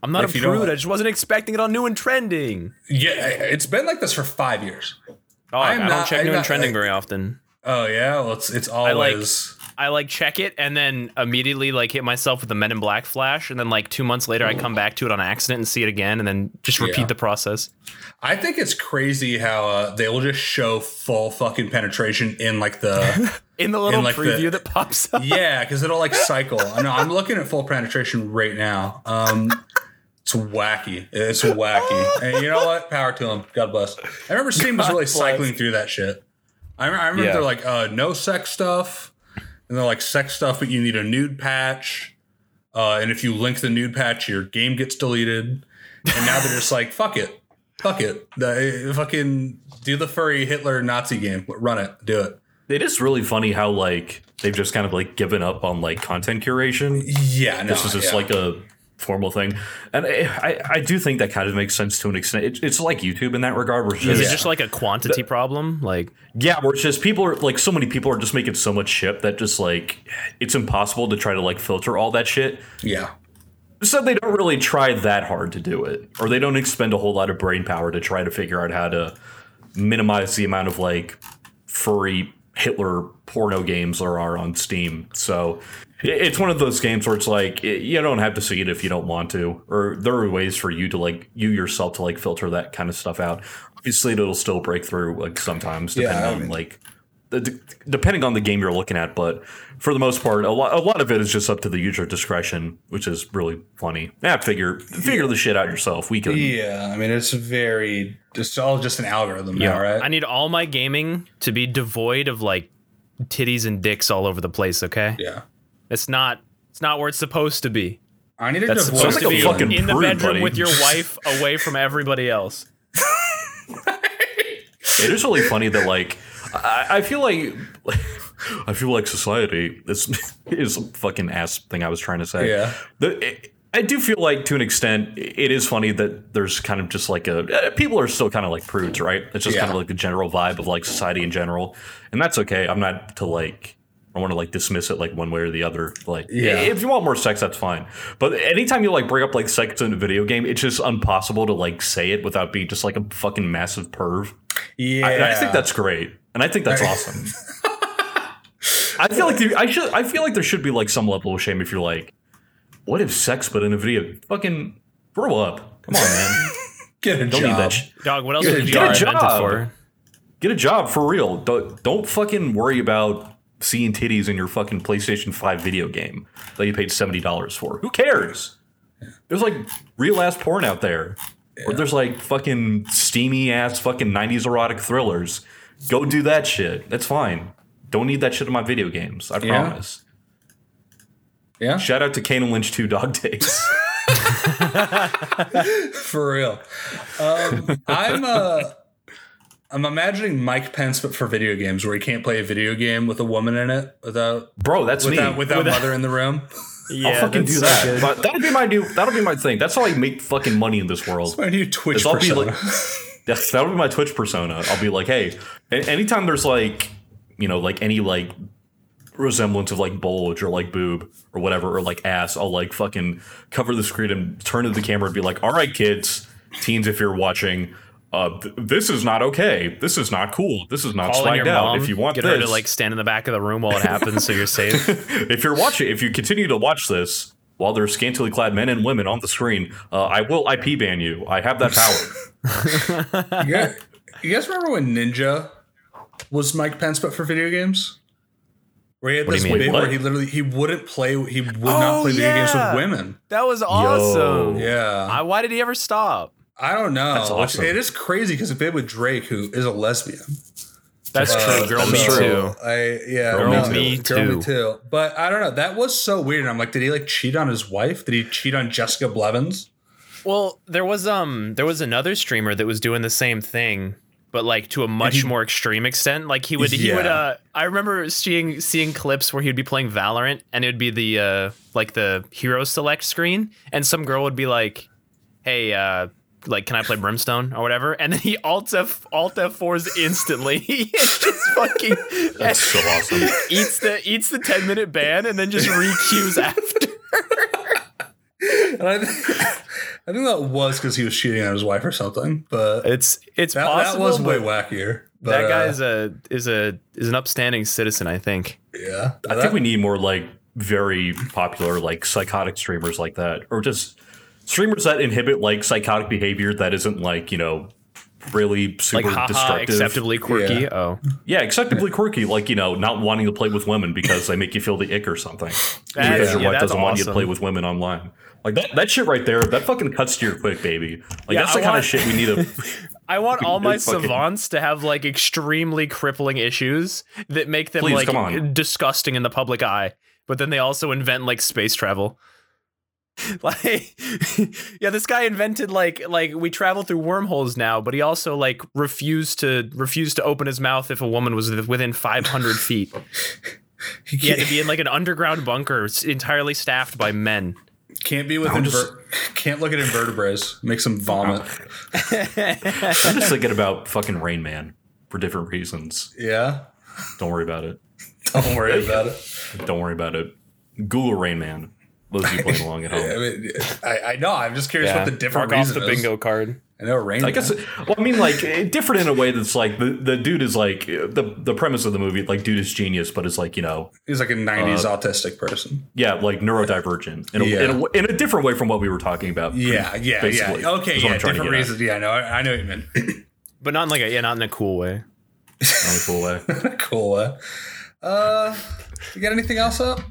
I'm not If a prude. I just wasn't expecting it on new and trending. Yeah, it's been like this for five years. Oh, I, I don't not- check I'm new and trending like- very often. Oh yeah, well it's it's like- always. I like check it and then immediately like hit myself with the Men in Black flash, and then like two months later I come back to it on accident and see it again, and then just repeat Yeah. the process. I think it's crazy how uh, they will just show full fucking penetration in like the In the little in, like the- preview that pops up. yeah, because it'll like cycle. I know I'm looking at full penetration right now. Um, it's wacky. It's wacky. And you know what? Power to them. God bless. I remember Steam was really bless. cycling through that shit. I remember, I remember Yeah. they're like uh, no sex stuff, and they're like sex stuff, but you need a nude patch. Uh, and if you link the nude patch, your game gets deleted. And now they're just like, fuck it, fuck it, the fucking do the furry Hitler Nazi game, run it, do it. It is really funny how like they've just kind of like given up on like content curation. Yeah, no, This is just yeah. like a formal thing, and I, I I do think that kind of makes sense to an extent. It, it's like YouTube in that regard, where it's Is it just like a quantity problem? Like yeah, where it's just people are like so many people are just making so much shit that just like it's impossible to try to like filter all that shit. yeah. So they don't really try that hard to do it, or they don't expend a whole lot of brain power to try to figure out how to minimize the amount of like furry Hitler porno games there are on Steam. So i- it's one of those games where it's like you don't have to see it if you don't want to, or there are ways for you to like you yourself to like filter that kind of stuff out. Obviously, it'll still break through like sometimes, Yeah, depending I on like depending on the game you're looking at, but for the most part, a lot, a lot of it is just up to the user discretion, which is really funny. Yeah, figure figure the shit out yourself. We can. Yeah, I mean it's very it's all just an algorithm now, right? I need all my gaming to be devoid of like titties and dicks all over the place. Okay, yeah. It's not. It's not where it's supposed to be. I need to That's divorce supposed like to a be fucking in the prude, bedroom buddy. with your wife, away from everybody else. It is really funny that like I, I feel like I feel like society is is a fucking ass thing I was trying to say. Yeah. The, it, I do feel like to an extent it is funny that there's kind of just like a uh, people are still kind of like prudes, right? It's just kind of like the general vibe of like society in general, and that's okay. I'm not to like. I want to like dismiss it like one way or the other. Like, Yeah. if you want more sex, that's fine. But anytime you like bring up like sex in a video game, it's just impossible to like say it without being just like a fucking massive perv. Yeah. I, I think that's great, and I think that's awesome. I feel like there, I should. I feel like there should be like some level of shame if you're like, what if sex but in a video? Fucking grow up. Come on, man. get a Don't job. need that. Sh- Dog, what else Get is a VR job. for? Get a job for real. Don't, don't fucking worry about seeing titties in your fucking PlayStation Five video game that you paid seventy dollars for. Who cares? There's like real ass porn out there. Or there's like fucking steamy ass fucking 90s erotic thrillers. Go do that shit. That's fine. Don't need that shit in my video games. I Yeah. promise. Yeah, Shout out to Kane and Lynch 2 Dog Days. for real. Um, I'm uh, I'm imagining Mike Pence, but for video games, where he can't play a video game with a woman in it without Bro, that's without me. without mother in the room. Yeah, I'll fucking do that. good. But that'll be my new that'll be my thing. That's how I make fucking money in this world. My new Twitch I'll be like, yes, that'll be my Twitch persona. I'll be like, hey, anytime there's like, you know, like any like resemblance of like bulge or like boob or whatever or like ass, I'll like fucking cover the screen and turn to the camera and be like, all right, kids, teens, if you're watching. Uh, th- this is not okay. This is not cool. This is not Calling swagged out. mom, If you want get this, her to like stand in the back of the room while it happens, so you're safe. if you're watching, if you continue to watch this while there's scantily clad men and women on the screen, uh, I will IP ban you. I have that power. you, guys, you guys remember when Ninja was Mike Pence, but for video games? Where he had What this you bit where he literally he wouldn't play he would not Oh, play video games with women. That was awesome. Yeah, I, why did he ever stop? I don't know. That's awesome. It is crazy because it bit with Drake, who is a lesbian. That's Uh, true. Girl, that's me true. too. I yeah, Girl, no, me Girl, me too. too. But I don't know. That was so weird. And I'm like, did he like cheat on his wife? Did he cheat on Jessica Blevins? Well, there was um there was another streamer that was doing the same thing, but like to a much more extreme extent. Like he would he would uh I remember seeing seeing clips where he'd be playing Valorant and it would be the uh like the hero select screen and some girl would be like, "Hey, uh like can I play Brimstone or whatever?" And then he alt F alt F4s instantly. He just fucking That's so awesome. eats the eats the 10 minute ban and then just re-queues after. And I, th- I think that was because he was cheating on his wife or something. But It's it's that, that possible. was way wackier. But, that uh, guy's a is a is an upstanding citizen, I think. yeah. I think we need more like very popular like psychotic streamers like that, or just streamers that inhibit like psychotic behavior that isn't like you know really super haha, destructive. acceptably quirky. Yeah. Oh, Yeah, acceptably quirky, like you know, not wanting to play with women because they make you feel the ick or something. That- because your wife that's doesn't want you to play with women online. Like that, that shit right there, that fucking cuts to your quick, baby. Like Yeah, that's the I kind want- of shit we need to. I want all my Fucking- savants to have like extremely crippling issues that make them Please, like disgusting in the public eye. But then they also invent like space travel. Like yeah, this guy invented like like we travel through wormholes now, but he also like refused to refused to open his mouth if a woman was within 500 feet. he He had to be in like an underground bunker s- entirely staffed by men. can't be with I'm just- can't look at invertebrates. Makes him vomit. I'm just thinking about fucking Rain Man for different reasons. Yeah. Don't worry about it. Don't worry about it. Don't worry about it. Google Rain Man. Those of you playing along at home. I, mean, I, I know. I'm just curious what the different Mark off the is. bingo card. I know rain. I guess. Well, I mean, like eh, different in a way that's like the, the dude is like the the premise of the movie. Like, dude is genius, but it's like you know, he's like a '90s autistic person. yeah, like neurodivergent in a, Yeah. in, a, in a different way from what we were talking about. Yeah, yeah, basically, yeah. Okay, is yeah. I'm trying Different get at. reasons. Yeah, no, I, I know what you mean. But not in like a yeah, not in a cool way. Not in a cool way. cool. Uh, uh, you got anything else up?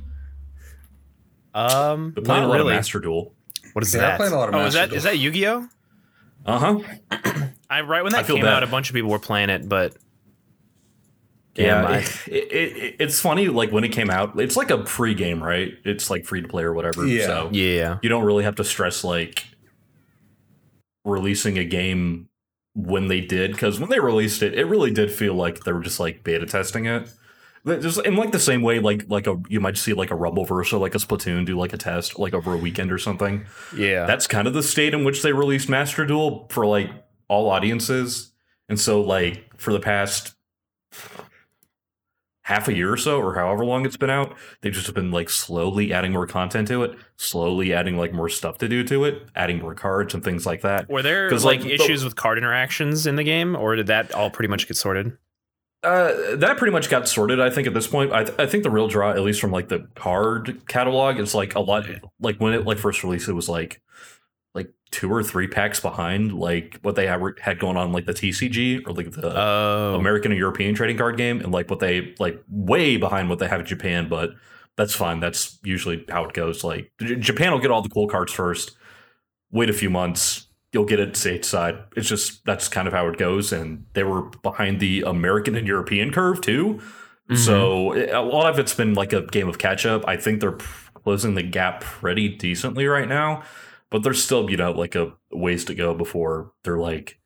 Um, But playing not a lot really. of Master Duel. What is Yeah, I that? played a lot of oh, is Master that Duel. is that Yu-Gi-Oh? Uh huh. I right when that came bad. out, a bunch of people were playing it, but Yeah, Damn, I- it, it, it, it's funny. Like when it came out, it's like a free game, right? It's like free to play or whatever. Yeah. So yeah, you don't really have to stress like releasing a game when they did because when they released it, it really did feel like they were just like beta testing it. But Just in like the same way, like like a you might see like a Rumbleverse or like a Splatoon do like a test like over a weekend or something. yeah. That's kind of the state in which they released Master Duel for like all audiences. And so like for the past half a year or so or however long it's been out, they've just been like slowly adding more content to it, slowly adding like more stuff to do to it, adding more cards and things like that. Were there 'Cause, like, like, the- issues with card interactions in the game, or did that all pretty much get sorted? Uh, that pretty much got sorted. I think at this point, I, th- I think the real draw, at least from like the card catalog, is like a lot. Like when it like first released, it was like like two or three packs behind like what they had had going on like the TCG or like the Oh, American and European trading card game, and like what they like way behind what they have in Japan. But that's fine. That's usually how it goes. Like J- Japan will get all the cool cards first. Wait a few months, you'll get it stateside. It's just that's kind of how it goes. And they were behind the American and European curve too. Mhm. So a lot of it's been like a game of catch up. I think they're closing the gap pretty decently right now, but there's still you know like a ways to go before they're like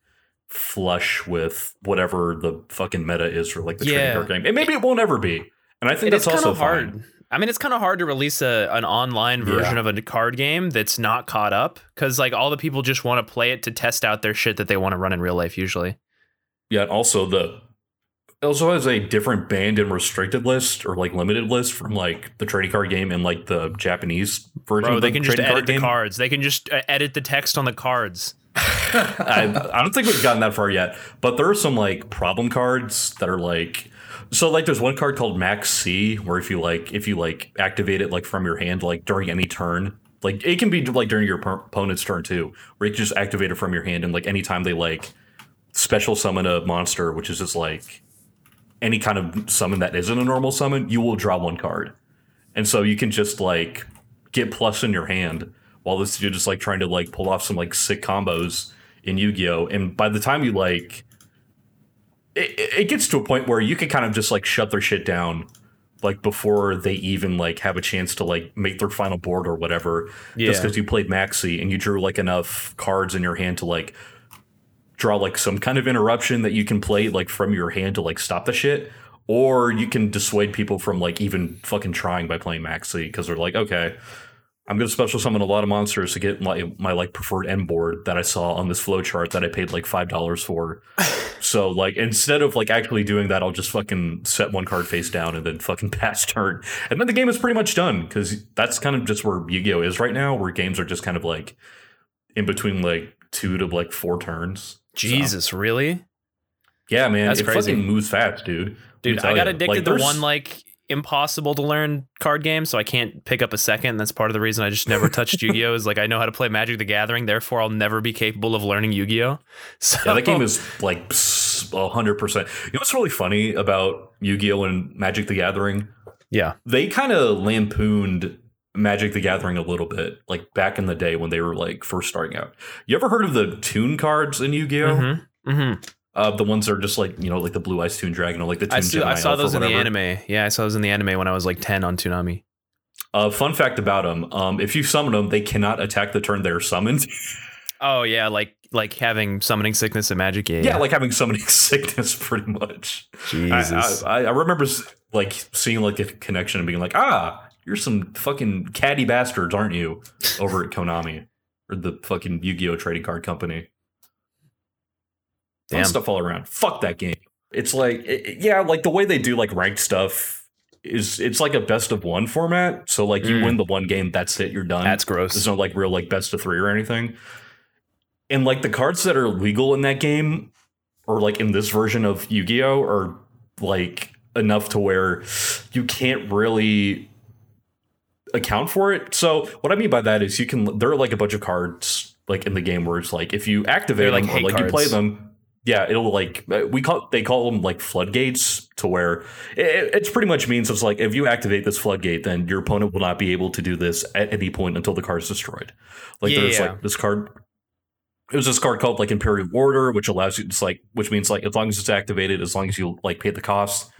flush with whatever the fucking meta is for like the Yeah. trading card game. And maybe it won't ever be. And I think it that's also hard. fine. I mean, it's kind of hard to release a an online version Yeah. of a card game that's not caught up because like all the people just want to play it to test out their shit that they want to run in real life. Usually, Yeah, and also the also has a different banned and restricted list or like limited list from like the trading card game and like the Japanese version bro, of they the can just edit card the game. cards. They can just uh, edit the text on the cards. I, I don't think we've gotten that far yet, but there are some like problem cards that are like so like there's one card called Max C where if you like if you like activate it like from your hand like during any turn like it can be like during your opponent's turn too where you can just activate it from your hand and like anytime they like special summon a monster which is just like any kind of summon that isn't a normal summon you will draw one card and so you can just like get plus in your hand while this dude is like trying to like pull off some like sick combos in Yu-Gi-Oh! And by the time you like it, it gets to a point where you can kind of just like shut their shit down like before they even like have a chance to like make their final board or whatever yeah. just because you played Max C and you drew like enough cards in your hand to like draw like some kind of interruption that you can play like from your hand to like stop the shit, or you can dissuade people from like even fucking trying by playing Max C because they're like, okay, I'm going to special summon a lot of monsters to get my my like preferred end board that I saw on this flow chart that I paid like five dollars for. so like instead of like actually doing that, I'll just fucking set one card face down and then fucking pass turn, and then the game is pretty much done because that's kind of just where Yu-Gi-Oh is right now, where games are just kind of like in between like two to like four turns. Jesus, really? Yeah, man, That's it crazy. fucking moves fast, dude. Dude, I got ya. addicted Like, to one like impossible to learn card games, so I can't pick up a second. That's part of the reason I just never touched Yu-Gi-Oh! Is like I know how to play Magic the Gathering, therefore I'll never be capable of learning Yu-Gi-Oh! So Yeah, that game is like hundred percent. You know what's really funny about Yu-Gi-Oh and Magic the Gathering? yeah. They kind of lampooned Magic the Gathering a little bit, like back in the day when they were like first starting out. You ever heard of the Toon cards in Yu-Gi-Oh? Mm-hmm. Mm-hmm. Uh, the ones that are just like you know, like the Blue Eyes Toon Dragon or like the Toon I, Gemini I saw those in the anime. Yeah, I saw those in the anime when I was like ten on Toonami. Uh, fun fact about them: um, if you summon them, they cannot attack the turn they're summoned. Oh yeah, like like having summoning sickness and magic. Yeah, yeah, like having summoning sickness, pretty much. I, Jesus. I, I remember like seeing like a connection and being like, ah, you're some fucking catty bastards, aren't you? Over at Konami or the fucking Yu-Gi-Oh trading card company. Damn. stuff all around. Fuck that game. It's like, it- yeah, like the way they do like ranked stuff is it's like a best of one format. So like you Mm. win the one game, that's it, you're done. That's gross. There's no like real like best of three or anything. And like the cards that are legal in that game, or like in this version of Yu-Gi-Oh, are like enough to where you can't really account for it. So what I mean by that is you can there are like a bunch of cards like in the game where it's like if you activate They're like them or like you play them, yeah, it'll like we call they call them like floodgates to where it, it's pretty much means it's like if you activate this floodgate, then your opponent will not be able to do this at any point until the card is destroyed. Like Yeah, there's yeah. like this card. It was this card called like Imperial Order, which allows you. It's like which means like as long as it's activated, as long as you like pay the cost,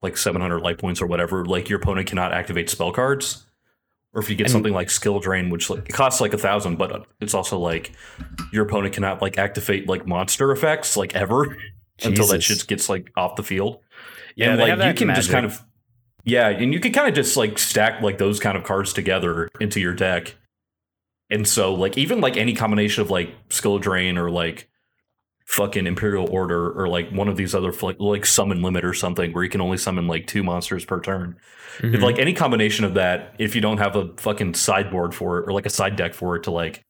like 700 life points or whatever, like your opponent cannot activate spell cards. Or if you get And- something like Skill Drain, which like it costs like a thousand, but it's also like your opponent cannot like activate like monster effects like ever until that shit gets like off the field. Yeah, and like you can just kind of yeah, and you can kind of just like stack like those kind of cards together into your deck. And so like even like any combination of like skill drain or like fucking imperial order or like one of these other like, like summon limit or something where you can only summon like two monsters per turn. Mhm. If, like any combination of that, if you don't have a fucking sideboard for it or like a side deck for it to like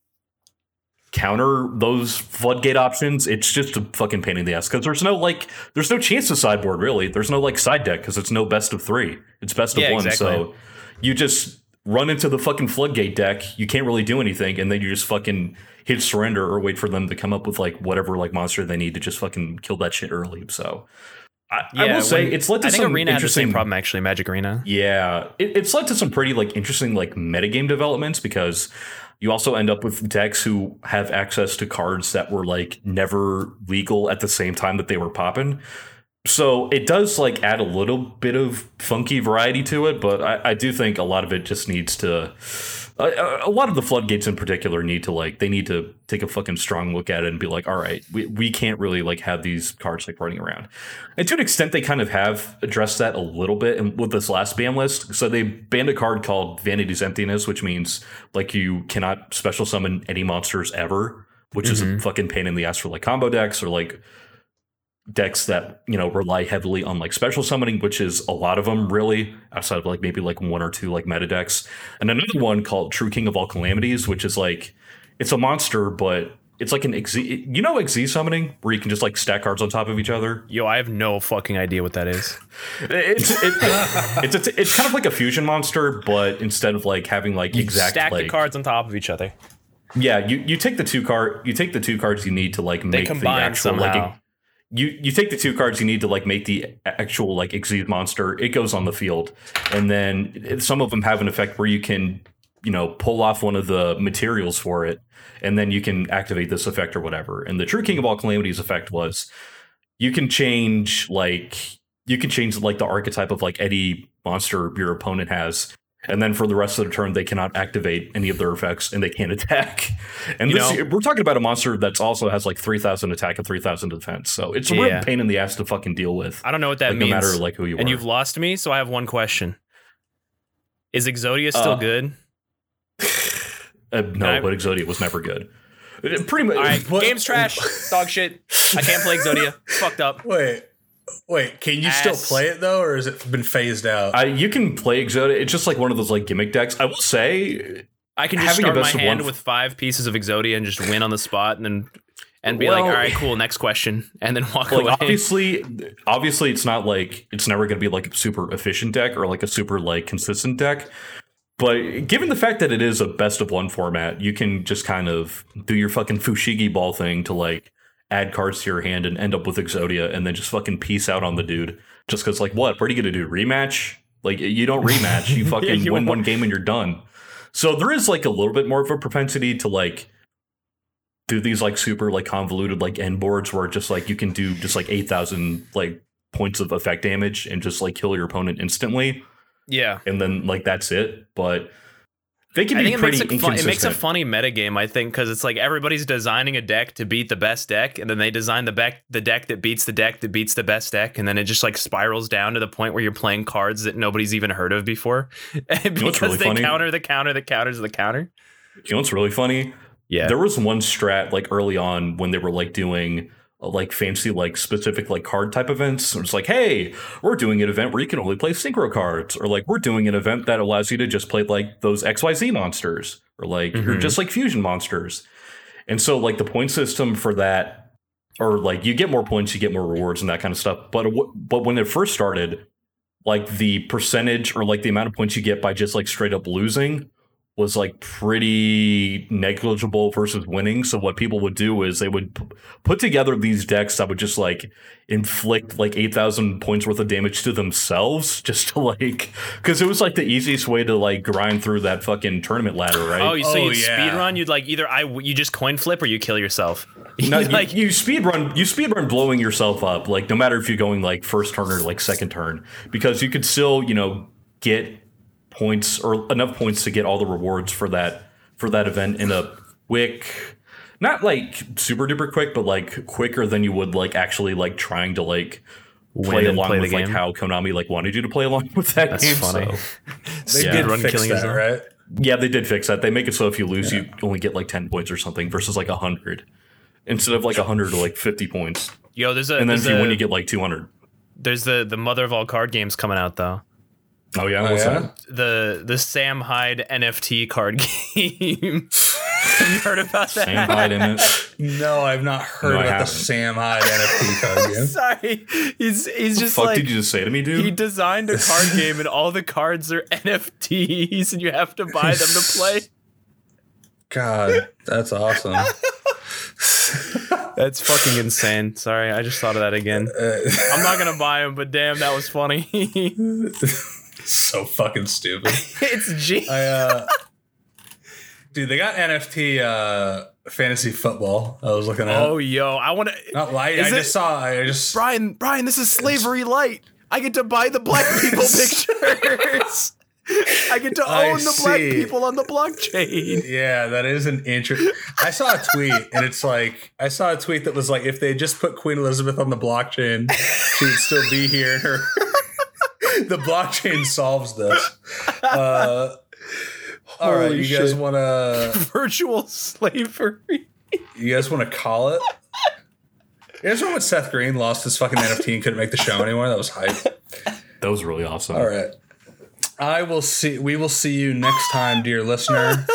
counter those floodgate options, it's just a fucking pain in the ass because there's no like there's no chance to sideboard really. There's no like side deck because it's no best of three. It's best of Yeah, one. exactly. So you just run into the fucking floodgate deck. You can't really do anything, and then you just fucking hit surrender or wait for them to come up with like whatever like monster they need to just fucking kill that shit early. So. I, I Yeah, will say when- it's led to I think some Arena interesting problem actually. Magic Arena. yeah, it, it's led to some pretty like interesting like metagame developments because you also end up with decks who have access to cards that were like never legal at the same time that they were popping. So it does like add a little bit of funky variety to it, but I, I do think a lot of it just needs to. A, a- lot of the floodgates in particular need to like they need to take a fucking strong look at it and be like, all right, we, we can't really like have these cards like running around. And to an extent, they kind of have addressed that a little bit and with this last ban list. So they banned a card called Vanity's Emptiness, which means like you cannot special summon any monsters ever, which is a Mhm. fucking pain in the ass for like combo decks or like decks that you know rely heavily on like special summoning, which is a lot of them really outside of like maybe like one or two like meta decks. And another one called True King of All Calamities, which is like it's a monster, but it's like an exe- you know exe summoning where you can just like stack cards on top of each other. Yo, I have no fucking idea what that is. It's it, it's it's it's kind of like a fusion monster, but instead of like having like exact Stack like the cards on top of each other. yeah, you you take the two card you take the two cards you need to like They make the actual like somehow. You you take the two cards you need to like make the actual like exceed monster. It goes on the field. And then some of them have an effect where you can you know pull off one of the materials for it. And then you can activate this effect or whatever. And the true king of all calamities effect was you can change like you can change like the archetype of like any monster your opponent has And then for the rest of the turn, they cannot activate any of their effects and they can't attack. And You this, know- we're talking about a monster that's also has like 3,000 attack and 3,000 defense. So it's a Yeah. real pain in the ass to fucking deal with. I don't know what that Like, no matter like who you and are. you've lost me, so I have one question. Is Exodia still Uh, good? Uh, no, I- but Exodia was never good. It- pretty much. All right, what- game's trash, dog shit. I can't play Exodia. Fucked up. Wait, wait. Can you still play it though, or has it been phased out? I, you can play Exodia. It's just like one of those like gimmick decks. I will say, I can just Having a start my best of hand one- with five pieces of Exodia and just win on the spot, and then and be like, all right, cool, next question, and then walk like away. obviously, obviously, it's not like it's never going to be like a super efficient deck or like a super like consistent deck. But given the fact that it is a best of one format, you can just kind of do your fucking Fushigi ball thing to like add cards to your hand and end up with Exodia, and then just fucking peace out on the dude. Just because, like, what? What are you going to do? Rematch? Like, you don't rematch. You fucking you win won't. one game and you're done. So there is like a little bit more of a propensity to like do these like super like convoluted like end boards where just like you can do just like 8000 like points of effect damage and just like kill your opponent instantly yeah. and then like that's it but they can I be think it makes, a fun, it makes a funny metagame, I think, because it's like everybody's designing a deck to beat the best deck, and then they design the deck the deck that beats the deck that beats the best deck, and then it just like spirals down to the point where you're playing cards that nobody's even heard of before. because what's really they funny? counter the counter, the counters the counter. you know what's really funny Yeah. there was one strat like early on when they were like doing like fancy like specific like card type events. It's like hey we're doing an event where you can only play synchro cards or like we're doing an event that allows you to just play like those xyz monsters or like or Mhm. just like fusion monsters. And so like the point system for that or like you get more points you get more rewards and that kind of stuff. But but when it first started like the percentage or like the amount of points you get by just like straight up losing was like pretty negligible versus winning. So what people would do is they would p- put together these decks that would just like inflict like 8,000 points worth of damage to themselves just to like cuz it was like the easiest way to like grind through that fucking tournament ladder, right? Oh, so Oh, you'd yeah. speed run? You'd like either I you just coin flip or you kill yourself. No, You'd you, like you speed run you speed run blowing yourself up like no matter if you're going like first turn or like second turn because you could still you know get points or enough points to get all the rewards for that for that event in a quick not like super duper quick but like quicker than you would like actually like trying to like play along play with like how Konami like wanted you to play along with that That's game funny. so they yeah. did Run killing that, right? yeah, they did fix that. They make it so if you lose, you only get like ten points or something versus like hundred instead of like hundred or like fifty points. yo, there's a And then if you a- win, you get like two hundred. there's the the mother of all card games coming out though. Oh yeah, Oh, what's yeah? that? The the Sam Hyde NFT card game. Have you heard about that? Sam Hyde in it. No, I've not heard No, about the. Sam Hyde NFT card game. Sorry, he's he's just Fuck like did you just say to me, dude? he designed a card game and all the cards are NFTs and you have to buy them to play. God, that's awesome. That's fucking insane. Sorry, I just thought of that again. Uh, I'm not gonna buy them, but damn, that was funny. so fucking stupid. it's G. I uh Dude, they got NFT uh fantasy football. I was looking at. Oh yo, I want to. Not light. I it- just saw I just Brian, Brian, this is slavery light. I get to buy the black people pictures. I get to I own the black people on the blockchain. Yeah, that is an interest. I saw a tweet, and it's like I saw a tweet that was like, if they just put Queen Elizabeth on the blockchain, she would still be here. And her the blockchain solves this. Uh, all right, Holy you guys want to Virtual slavery. you guys want to call it? You guys remember when Seth Green lost his fucking NFT and couldn't make the show anymore? That was hype. That was really awesome. All right. I will see. We will see you next time, dear listener.